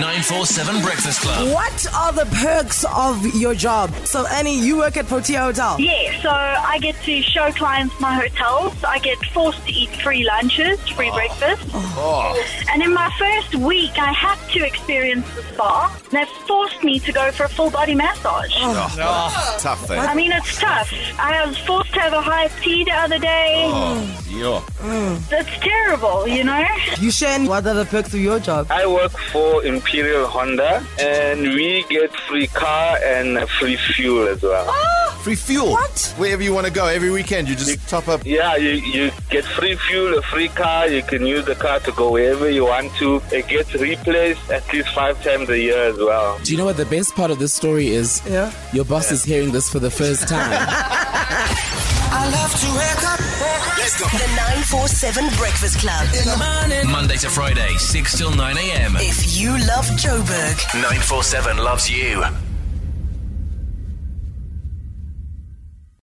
947 Breakfast Club. What are the perks of your job? So, Annie, you work at Protea Hotel. Yeah, so I get to show clients my hotels. I get forced to eat free lunches, free breakfast. Oh. And in my first week, I had to experience the spa. They forced me to go for a full body massage. Oh, Tough thing. I mean, it's tough. I was forced to have a high tea the other day. Oh, Yeah. Mm. That's terrible, you know? You, Shen, what are the perks of your job? I work for Imperial Honda and we get free car and free fuel as well. Oh! Free fuel. What? Wherever you want to go, every weekend you just top up. Yeah, you, you get free fuel, a free car. You can use the car to go wherever you want to. It gets replaced at least five times a year as well. Do you know what the best part of this story is? Yeah. Your boss is hearing this for the first time. Let's go. The 947 Breakfast Club. Monday to Friday, 6 till 9 a.m. If you love Joburg. 947 loves you.